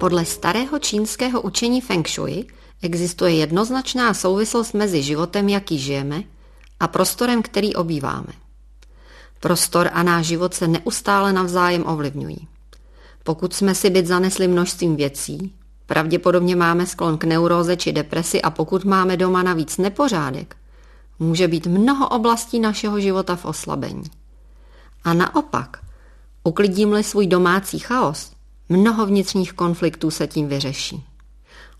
Podle starého čínského učení Feng Shui existuje jednoznačná souvislost mezi životem, jaký žijeme, a prostorem, který obýváme. Prostor a náš život se neustále navzájem ovlivňují. Pokud jsme si byt zanesli množstvím věcí, pravděpodobně máme sklon k neuróze či depresi a pokud máme doma navíc nepořádek, může být mnoho oblastí našeho života v oslabení. A naopak, uklidím-li svůj domácí chaos, mnoho vnitřních konfliktů se tím vyřeší.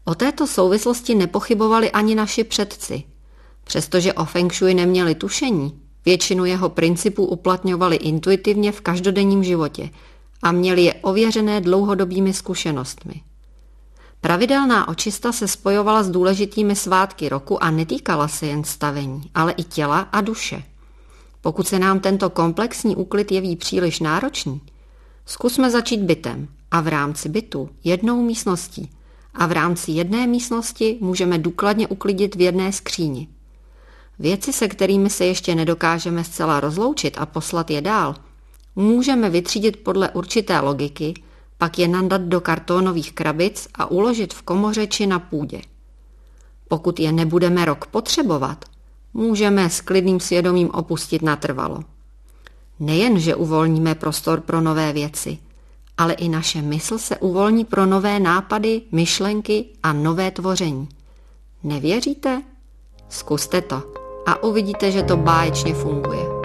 O této souvislosti nepochybovali ani naši předci. Přestože o Feng Shui neměli tušení, většinu jeho principů uplatňovali intuitivně v každodenním životě a měli je ověřené dlouhodobými zkušenostmi. Pravidelná očista se spojovala s důležitými svátky roku a netýkala se jen stavení, ale i těla a duše. Pokud se nám tento komplexní úklid jeví příliš náročný, zkusme začít bytem a v rámci bytu jednou místností a v rámci jedné místnosti můžeme důkladně uklidit v jedné skříni. Věci, se kterými se ještě nedokážeme zcela rozloučit a poslat je dál, můžeme vytřídit podle určité logiky, pak je nandat do kartónových krabic a uložit v komoře či na půdě. Pokud je nebudeme rok potřebovat, můžeme s klidným svědomím opustit natrvalo. Nejen, že uvolníme prostor pro nové věci, ale i naše mysl se uvolní pro nové nápady, myšlenky a nové tvoření. Nevěříte? Zkuste to a uvidíte, že to báječně funguje.